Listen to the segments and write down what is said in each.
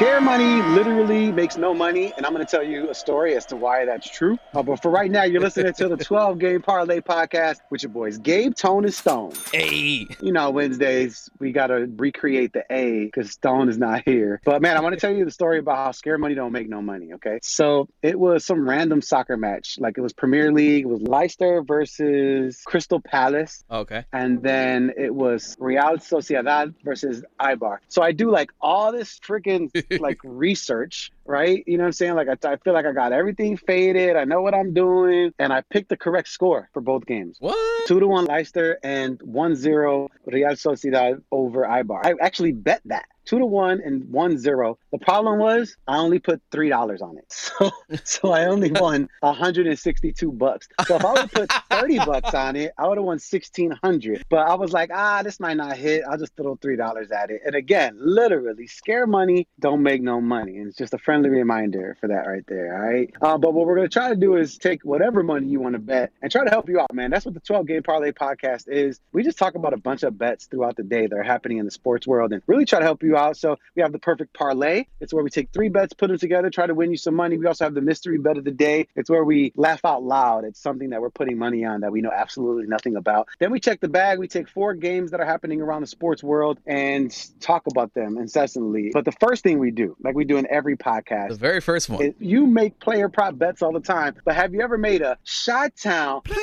Scare money literally makes no money, and I'm going to tell you a story as to why that's true. Uh, but for right now, you're listening to the 12 Game Parlay Podcast with your boys Gabe, Tone, and Stone. Hey. You know, Wednesdays, we got to recreate the A because Stone is not here. But man, I want to tell you the story about how scare money don't make no money, okay? So it was some random soccer match. Like it was Premier League, it was Leicester versus Crystal Palace. Okay. And then it was Real Sociedad versus Eibar. So I do like all this freaking like research, right? You know what I'm saying? Like I, I feel like I got everything faded. I know what I'm doing, and I picked the correct score for both games. What? Two to one Leicester and 1-0 Real Sociedad over Eibar. I actually bet that two to one and one zero. The problem was I only put three dollars on it, so so I only won 162 bucks. So if I would have put 30 bucks on it, I would have won 1600. But I was like, ah, this might not hit. I'll just throw three dollars at it. And again, literally, scare money don't make no money. And it's just a friendly reminder for that right there. All right. Uh, but what we're gonna try to do is take whatever money you want to bet and try to help you out, man. That's what the 12 Game Parlay podcast is. We just talk about a bunch of bets throughout the day that are happening in the sports world and really try to help you out. So we have the perfect parlay. It's where we take three bets, put them together, try to win you some money. We also have the mystery bet of the day. It's where we laugh out loud. It's something that we're putting money on that we know absolutely nothing about. Then we check the bag. We take four games that are happening around the sports world and talk about them incessantly. But the first thing we do, like we do in every podcast, The very first one. is you make player prop bets all the time. But have you ever made a Chi Town player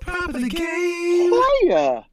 Prop of the game. player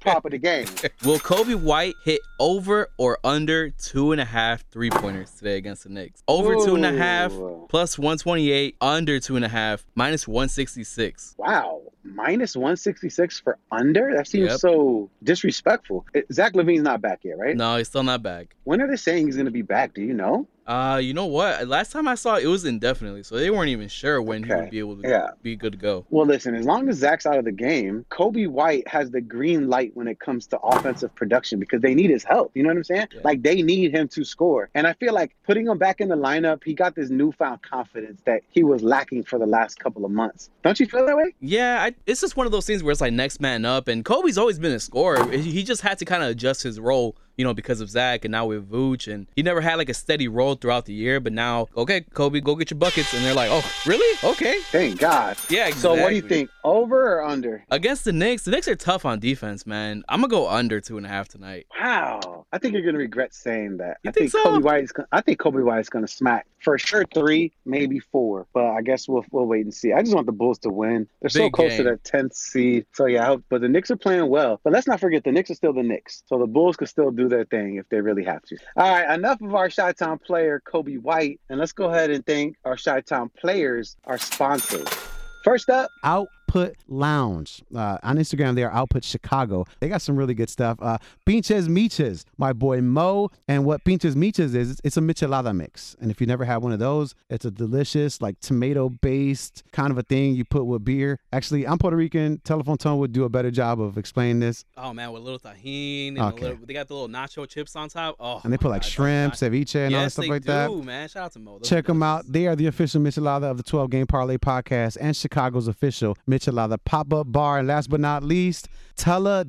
prop of the game? Will Coby White hit over or under two and a half three pointers today against the Knicks? Over two and a half, plus 128, under two and a half, minus 166. Wow, minus 166 for under? That seems Yep. so disrespectful. Eh, Zach LaVine's not back yet, right? No, he's still not back. When are they saying he's going to be back? Do you know? Uh, you know what? Last time I saw it, it was indefinitely, so they weren't even sure when he would be able to Yeah. be good to go. Well, listen, as long as Zach's out of the game, Coby White has the green light when it comes to offensive production because they need his help. You know what I'm saying? Yeah. Like they need him to score. And I feel like putting him back in the lineup, he got this newfound confidence that he was lacking for the last couple of months. Don't you feel that way? Yeah, I, it's just one of those things where it's like next man up, and Coby's always been a scorer. He just had to kind of adjust his role, you know, because of Zach, and now with Vooch, and he never had like a steady role throughout the year. But now, okay, Coby, go get your buckets, and they're like, oh, really? Okay, Thank God. yeah. So what do you think? Over or under? Against the Knicks, the Knicks are tough on defense, man. I'm gonna go under two and a half tonight. Wow. I think you're gonna regret saying that. You I think think so? Coby White's gonna, I think Coby White's gonna smack for sure three, maybe four. But I guess we'll we'll wait and see. I just want the Bulls to win. They're so close game. to that tenth seed. So yeah, I hope, but the Knicks are playing well. But let's not forget the Knicks are still the Knicks. So the Bulls could still do their thing if they really have to. All right, enough of our Chi Town player Coby White, and let's go ahead and thank our Chi Town players, our sponsors. First up, Output Lounge. Uh, on Instagram, they are Output Chicago. They got some really good stuff. Uh, Pinches Miches, my boy Mo. And what Pinches Miches is, it's a michelada mix. And if you never had one of those, it's a delicious, like tomato based kind of a thing you put with beer. Actually, I'm Puerto Rican. Telephone Tone would do a better job of explaining this. Oh man, with a little Tajín Okay. a little, they got the little nacho chips on top. Oh, And they put like God, shrimp, ceviche, and all that yes, stuff they like do, that. man. Shout out to Mo. Those Check them out. They are the official Michelada of the 12 Game Parlay podcast and Chicago's official Michelada pop up bar. And last but not least, Tella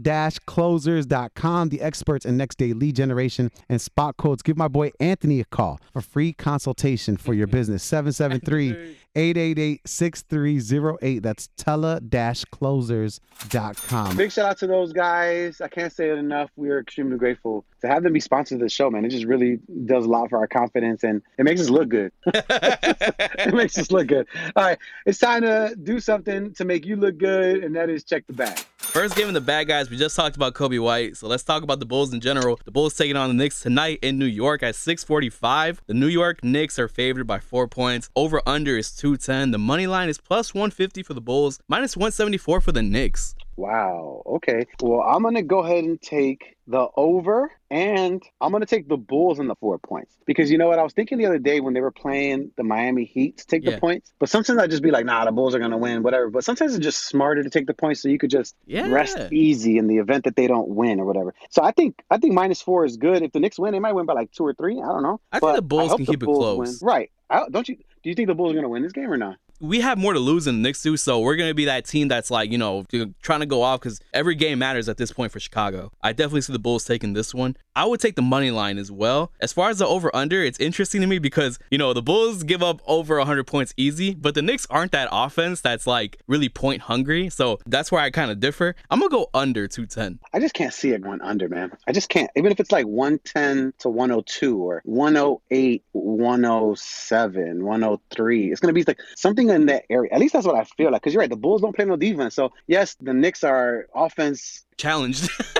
Closers.com, the experts in next day lead generation and spot codes. Give my boy Anthony a call for free consultation for your business. 773 888 6308. That's tele-closers.com. Big shout out to those guys. I can't say it enough. We are extremely grateful to have them be sponsors of the show, man. It just really does a lot for our confidence and it makes us look good. it makes us look good. All right, it's time to do something to make you look good, and that is check the bag. First game of the bad guys, we just talked about Coby White, so let's talk about the Bulls in general. The Bulls taking on the Knicks tonight in New York at 6:45. The New York Knicks are favored by four points. Over under is 210. The money line is plus 150 for the Bulls, minus 174 for the Knicks. Wow. Okay. Well, I'm gonna go ahead and take the over, and I'm gonna take the Bulls in the four points because you know what? I was thinking the other day when they were playing the Miami Heat to take Yeah. the points, but sometimes I just be like, nah, the Bulls are gonna win, whatever. But sometimes it's just smarter to take the points so you could just Yeah. rest easy in the event that they don't win or whatever. So I think I think minus four is good. If the Knicks win, they might win by like two or three. I don't know. I think the Bulls can keep it Bulls close. win. Right. I, don't you? Do you think the Bulls are gonna win this game or not? We have more to lose than the Knicks do, so we're gonna be that team that's like, you know, trying to go off because every game matters at this point for Chicago. I definitely see the Bulls taking this one. I would take the money line as well. As far as the over under, it's interesting to me because, you know, the Bulls give up over 100 points easy, but the Knicks aren't that offense that's like really point hungry. So that's where I kind of differ. I'm going to go under 210. I just can't see it going under, man. I just can't. Even if it's like 110 to 102 or 108, 107, 103, it's going to be like something in that area. At least that's what I feel like. Because you're right, the Bulls don't play no defense. So, yes, the Knicks are offense challenged.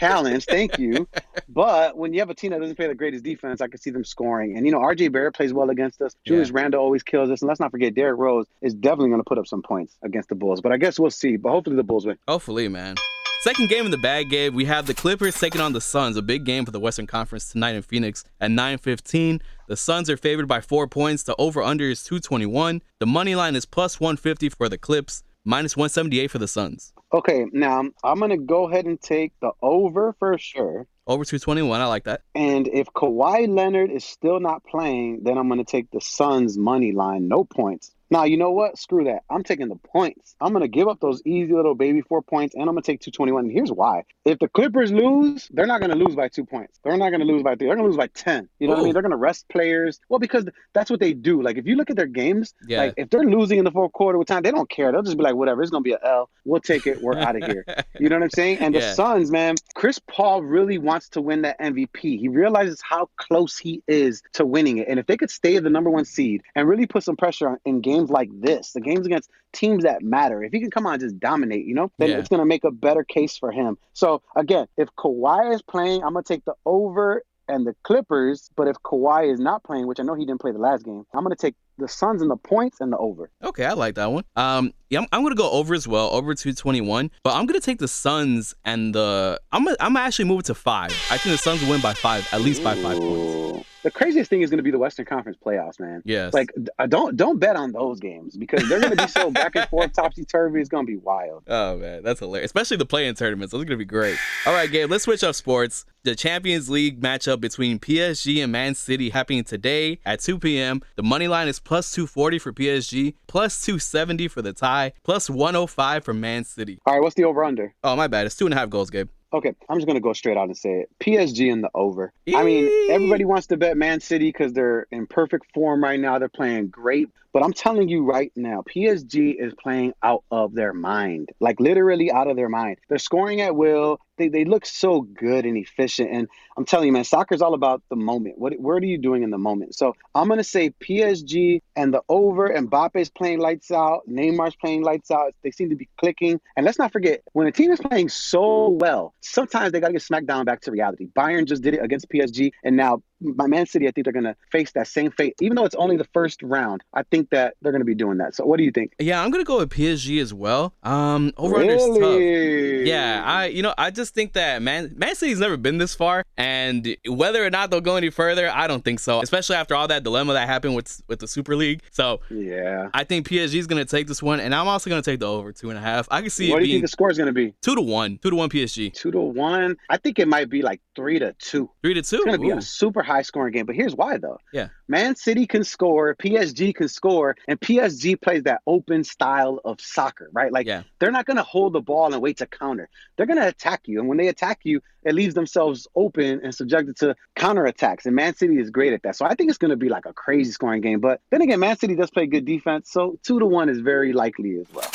challenge. Thank you. But when you have a team that doesn't play the greatest defense, I can see them scoring. And you know, RJ Barrett plays well against us. Julius yeah. Randle always kills us. And let's not forget, Derrick Rose is definitely going to put up some points against the Bulls. But I guess we'll see. But hopefully the Bulls win. Hopefully, man. Second game in the bag, Gabe, we have the Clippers taking on the Suns, a big game for the Western Conference tonight in Phoenix at 9:15. The Suns are favored by four points. The over/under is 221. The money line is plus 150 for the Clips, minus 178 for the Suns. Okay, now I'm gonna go ahead and take the over for sure. Over 221, I like that. And if Kawhi Leonard is still not playing, then I'm gonna take the Suns money line, no points. Now, you know what? Screw that. I'm taking the points. I'm going to give up those easy little baby four points, and I'm going to take 221. And here's why. If the Clippers lose, they're not going to lose by two points. They're not going to lose by three. They're going to lose by 10. You know Ooh. what I mean? They're going to rest players. Well, because that's what they do. Like, if you look at their games, yeah. like, if they're losing in the fourth quarter with time, they don't care. They'll just be like, whatever, it's going to be an L. We'll take it. We're out of here. You know what I'm saying? And yeah. the Suns, man, Chris Paul really wants to win that MVP. He realizes how close he is to winning it. And if they could stay the number one seed and really put some pressure on, in games like this, the games against teams that matter. If he can come on and just dominate, you know, then yeah. it's going to make a better case for him. So again, if Kawhi is playing, I'm going to take the over and the Clippers. But if Kawhi is not playing, which I know he didn't play the last game, I'm going to take the Suns and the points and the over. Okay, I like that one. Um, yeah, I'm, I'm gonna go over as well, over 221. But I'm gonna take the Suns and the I'm gonna, I'm gonna actually move it to five. I think the Suns will win by five, at least by five points. The craziest thing is going to be the Western Conference playoffs, man. Yes. Like, don't don't bet on those games because they're going to be so back and forth, topsy turvy. It's going to be wild. Oh man, that's hilarious. Especially the play-in tournaments. Those are going to be great. All right, Gabe. Let's switch up sports. The Champions League matchup between PSG and Man City happening today at 2 p.m. The money line is plus 240 for PSG, plus 270 for the tie, plus 105 for Man City. All right, what's the over/under? Oh my bad. It's two and a half goals, Gabe. Okay, I'm just gonna go straight out and say it. PSG in the over. I mean, everybody wants to bet Man City because they're in perfect form right now. They're playing great, but I'm telling you right now, PSG is playing out of their mind, like literally out of their mind. They're scoring at will. They, they look so good and efficient. And I'm telling you, man, soccer is all about the moment. What what are you doing in the moment? So I'm gonna say PSG and the over. And Mbappe's playing lights out. Neymar's playing lights out. They seem to be clicking. And let's not forget, when a team is playing so well, sometimes they gotta get smacked down back to reality. Bayern just did it against PSG, and now my Man City, I think they're going to face that same fate. Even though it's only the first round, I think that they're going to be doing that. So, what do you think? Yeah, I'm going to go with PSG as well. Um, over really? tough. Yeah, I you know I just think that Man Man City's never been this far, and whether or not they'll go any further, I don't think so. Especially after all that dilemma that happened with with the Super League. So yeah, I think PSG is going to take this one, and I'm also going to take the over two and a half. I can see. What do you think the score is going to be? Two to one. Two to one PSG. Two to one. I think it might be like three to two. Three to two. It's going to be a super high scoring game. But here's why though. Yeah. Man City can score, PSG can score, and PSG plays that open style of soccer, right? Like yeah. they're not gonna hold the ball and wait to counter. They're gonna attack you. And when they attack you, it leaves themselves open and subjected to counter attacks. And Man City is great at that. So I think it's gonna be like a crazy scoring game. But then again, Man City does play good defense, so two to one is very likely as well.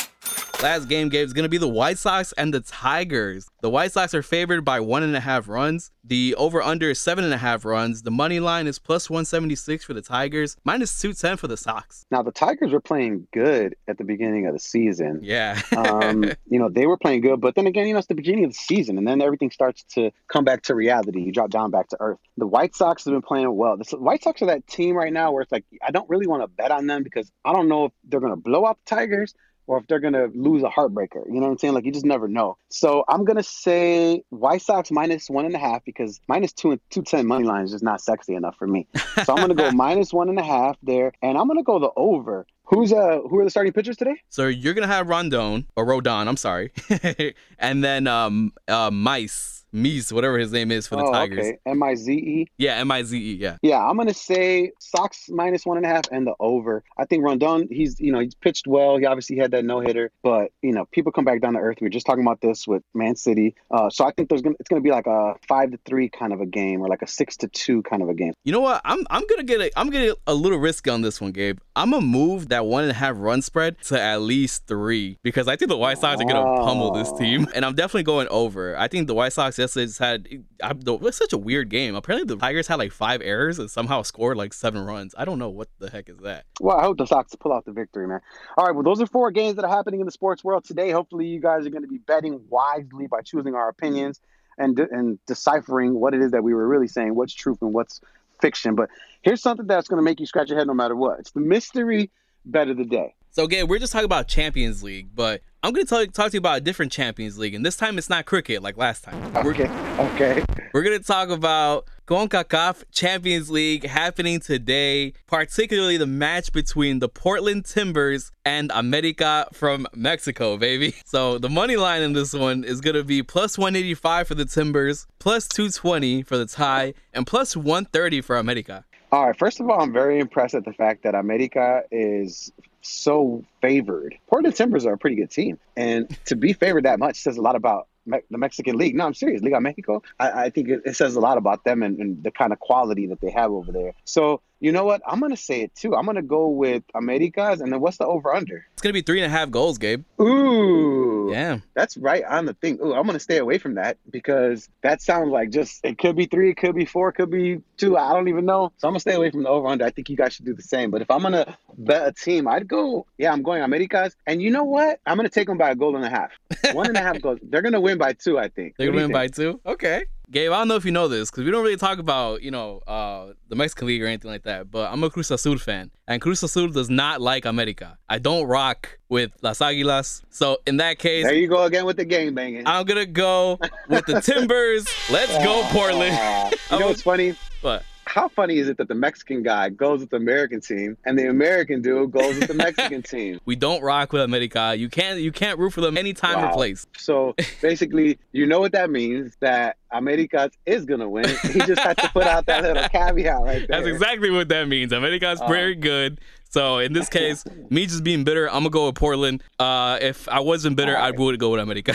Last game, Gabe, is going to be the White Sox and the Tigers. The White Sox are favored by one and a half runs. The over under is seven and a half runs. The money line is plus 176 for the Tigers, minus 210 for the Sox. Now, the Tigers were playing good at the beginning of the season. Yeah. um, you know, they were playing good, but then again, you know, it's the beginning of the season, and then everything starts to come back to reality. You drop down back to earth. The White Sox have been playing well. The White Sox are that team right now where it's like, I don't really want to bet on them because I don't know if they're going to blow out the Tigers or if they're going to lose a heartbreaker. You know what I'm saying? Like, you just never know. So I'm going to say White Sox minus one and a half because minus two and 210 money line is just not sexy enough for me. So I'm going to go minus one and a half there. And I'm going to go the over. Who's uh who are the starting pitchers today? So you're gonna have Rondon or Rodon, I'm sorry, and then um uh Mice Mies, whatever his name is for the oh, Tigers. okay. M I Z E. Yeah, M I Z E. Yeah. Yeah, I'm gonna say Sox minus one and a half and the over. I think Rondon, he's you know he's pitched well. He obviously had that no hitter, but you know people come back down to earth. We are just talking about this with Man City, uh, so I think there's gonna it's gonna be like a five to three kind of a game or like a six to two kind of a game. You know what? I'm I'm gonna get a I'm gonna get a little risky on this one, Gabe. I'm gonna move that one and a half run spread to at least three because I think the White Sox are gonna pummel this Oh. team, and I'm definitely going over. I think the White Sox yesterday just had I, it was such a weird game. Apparently the Tigers had like five errors and somehow scored like seven runs. I don't know what the heck is that. Well, I hope the Sox pull out the victory, man. All right, well, those are four games that are happening in the sports world today. Hopefully, you guys are going to be betting wisely by choosing our opinions and de- and deciphering what it is that we were really saying, what's truth and what's fiction. But here's something that's going to make you scratch your head no matter what. It's the mystery bet of the day. So, again, we're just talking about Champions League, but I'm going to tell talk to you about a different Champions League, and this time it's not cricket like last time. We're, Okay, okay. we're going to talk about CONCACAF Champions League happening today, particularly the match between the Portland Timbers and America from Mexico, baby. So, the money line in this one is going to be plus 185 for the Timbers, plus 220 for the tie, and plus 130 for America. All right. First of all, I'm very impressed at the fact that America is so favored. Portland Timbers are a pretty good team, and to be favored that much says a lot about Me- the Mexican League. No, I'm serious. Liga Mexico. I, I think it, it says a lot about them and, and the kind of quality that they have over there. So you know what? I'm gonna say it too. I'm gonna go with Americas, and then what's the over under? It's going to be three and a half goals, Gabe. Ooh, Yeah. that's right on the thing. Ooh, I'm gonna stay away from that because that sounds like just it could be three, it could be four, it could be two. I don't even know. So I'm gonna stay away from the over under. I think you guys should do the same. But if I'm gonna bet a team, I'd go. Yeah, I'm going Americas. And you know what? I'm gonna take them by a goal and a half. One and a half goals. They're gonna win by two. I think. They're gonna you win by two. Okay. Gabe, I don't know if you know this because we don't really talk about you know uh, the Mexican League or anything like that. But I'm a Cruz Azul fan, and Cruz Azul does not like America. I don't rock with Las Águilas. So in that case, There you go again with the game banging. I'm gonna go with the Timbers. Let's go, Portland. Ah, you know what's funny? But How funny is it that the Mexican guy goes with the American team and the American dude goes with the Mexican team? we don't rock with America. You can't you can't root for them anytime or Wow. place. So basically, you know what that means that Americas is gonna win. He just had to put out that little caveat right there. That's exactly what that means. America's Oh. very good. So in this case, me just being bitter, I'm gonna go with Portland. Uh, if I wasn't bitter, I would go with America.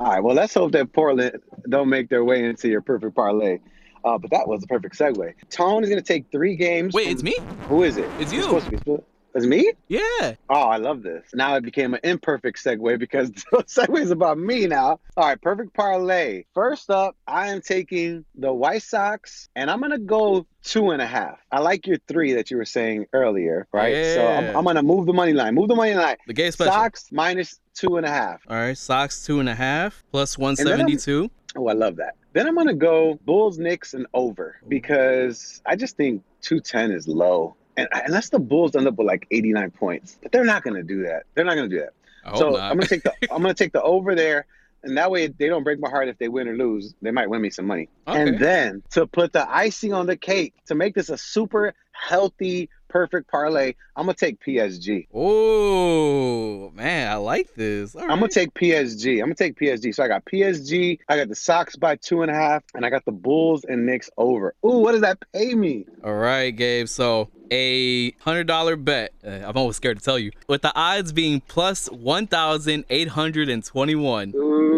All right. Well, let's hope that Portland don't make their way into your perfect parlay. Uh, but that was the perfect segue. Tone is gonna take three games. Wait, from- it's me? Who is it? It's you. supposed to be split. It's me? Yeah. Oh, I love this. Now it became an imperfect segue because the segue is about me now. All right, perfect parlay. First up, I am taking the White Sox, and I'm gonna go two and a half. I like your three that you were saying earlier, right? Yeah. So I'm, I'm gonna move the money line. Move the money line. The gay special. Sox minus two and a half. All right, Sox two and a half plus one seventy two. Oh, I love that. Then I'm gonna go Bulls, Knicks, and over because I just think 210 is low. And unless the Bulls end up with like 89 points, but they're not gonna do that. They're not gonna do that. So not. I'm gonna take the I'm gonna take the over there, and that way they don't break my heart if they win or lose. They might win me some money. Okay. And then to put the icing on the cake to make this a super healthy, perfect parlay, I'm gonna take PSG. Oh man, I like this. All I'm gonna take PSG. I'm gonna take PSG. So I got PSG. I got the Sox by two and a half, and I got the Bulls and Knicks over. Ooh, what does that pay me? All right, Gabe. So a hundred dollar bet. Uh, I'm almost scared to tell you. With the odds being plus one thousand eight hundred and twenty one.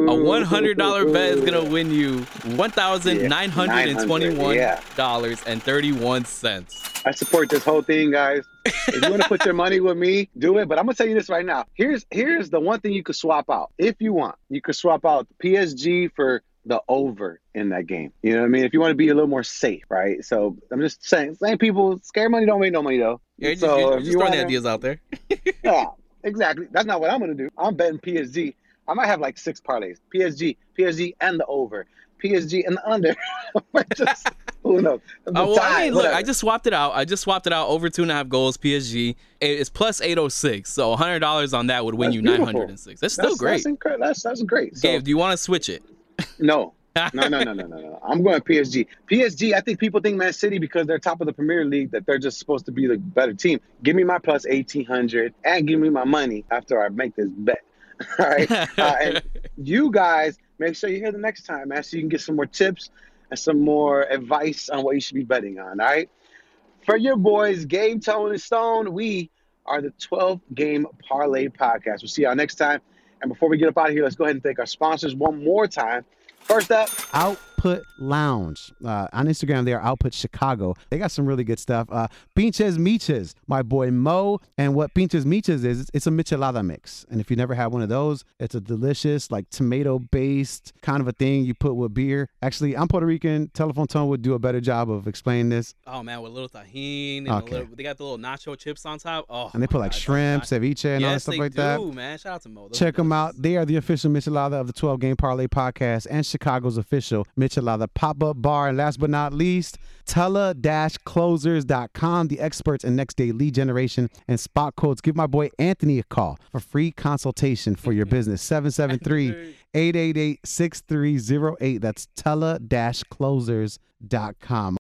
A one hundred dollar bet is gonna win you one thousand nine hundred and twenty one Yeah. dollars and thirty one cents. I support this whole thing, guys. If you want to put your money with me, do it. But I'm gonna tell you this right now. Here's here's the one thing you could swap out if you want. You could swap out PSG for the over in that game. You know what I mean? If you want to be a little more safe, right? So I'm just saying, saying people, scare money don't make no money though. Yeah, you're just, so you're if just you throwing wanna, ideas out there. yeah, exactly. That's not what I'm gonna do. I'm betting PSG. I might have like six parlays. PSG, PSG, and the over. PSG and the under. just, who knows? The Oh, well, I tie, mean, look, whatever. I just swapped it out. I just swapped it out over two and a half goals. PSG. It's plus eight oh six. So hundred dollars on that would win That's you nine hundred and six. That's still that's, great. That's, incre- that's, that's great. So, Gabe, do you want to switch it? no, no, no, no, no, no, no. I'm going PSG. PSG. I think people think Man City because they're top of the Premier League that they're just supposed to be the better team. Give me my plus eighteen hundred and give me my money after I make this bet. All right. Uh, and you guys make sure you're here the next time, man, so you can get some more tips and some more advice on what you should be betting on. All right. For your boys, Gabe, Tone, and Stone, we are the 12 Game Parlay Podcast. We'll see y'all next time. And before we get up out of here, let's go ahead and thank our sponsors one more time. First up, Output Lounge. Uh, on Instagram, they are Output Chicago. They got some really good stuff. Uh, Pinches Miches, my boy Mo. And what Pinches Miches is, it's a michelada mix. And if you never had one of those, it's a delicious, like tomato based kind of a thing you put with beer. Actually, I'm Puerto Rican. Telephone Tone would do a better job of explaining this. Oh man, with a little Tajín and a Okay. little, they got the little nacho chips on top. Oh, And they put like God, shrimp, that's ceviche, and all that yes, stuff they like do, that. man. Shout out to Mo. Those Check them out. They are the official Michelada of the 12 Game Parlay podcast and Chicago's official Michelada pop up bar. And last but not least, tele-closers.com, the experts in next day lead generation and spot codes. Give my boy Anthony a call for free consultation for your business. 773 888 6308. That's tele-closers.com.